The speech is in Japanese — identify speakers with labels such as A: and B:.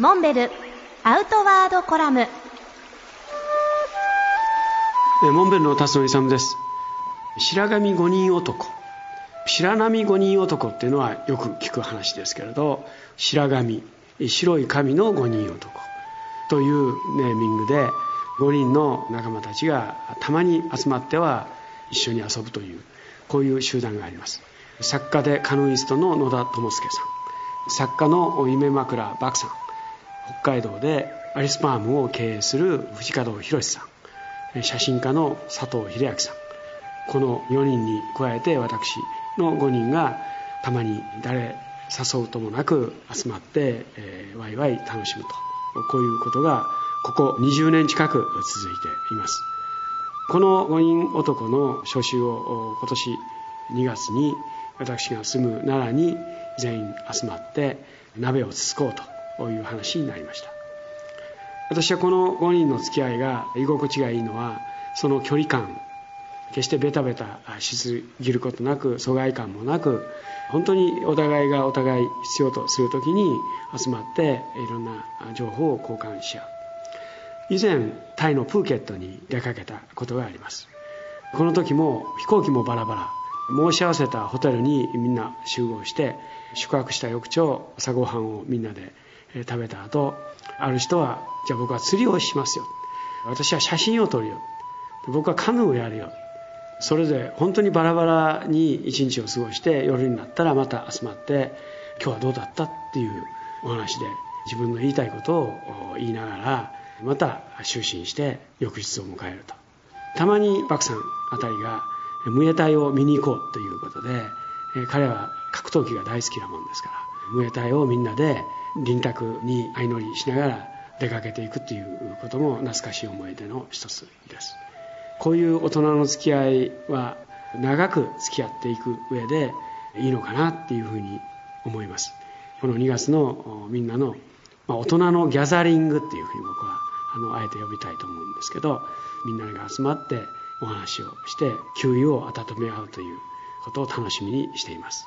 A: モンベルアウトワードコラム。
B: モンベルの辰野勇です。白神五人男。白波五人男っていうのはよく聞く話ですけれど白神白い神の五人男。というネーミングで5人の仲間たちがたまに集まっては一緒に遊ぶというこういう集団があります。作家でカヌイストの野田智介さん。作家の夢枕漠さん。北海道でアリスパームを経営する藤門博さん。写真家の佐藤秀明さん。この4人に加えて私の5人がたまに誰誘うともなく集まって、えー、ワイワイ楽しむと。こういうことがここ20年近く続いています。この5人男の召集を今年2月に私が住む奈良に全員集まって鍋をつつこうという話になりました。私はこの5人の付き合いが居心地がいいのはその距離感決してベタベタしすぎることなく疎外感もなく本当にお互いがお互い必要とする時に集まっていろんな情報を交換し合う。以前タイのプーケットに出かけたことがあります。この時も飛行機もバラバラ。申し合わせたホテルにみんな集合して宿泊した翌朝朝ごはんをみんなで食べた後ある人はじゃあ僕は釣りをしますよ。私は写真を撮るよ。僕はカヌーをやるよ。それで本当にバラバラに一日を過ごして夜になったらまた集まって今日はどうだったっていうお話で自分の言いたいことを言いながらまた就寝して翌日を迎えると。たまにバクさんあたりがムエタイを見に行こうということで彼は格闘技が大好きなもんですからムエタイをみんなで臨宅に相乗りしながら出かけていくっていうことも懐かしい思い出の一つです。こういう大人の付き合いは長く付き合っていく上でいいのかなっていうふうに思います。この2月のみんなのまあ、大人のギャザリングっていうふうに僕はあのあえて呼びたいと思うんですけどみんなが集まってお話をして給油を温め合うということを楽しみにしています。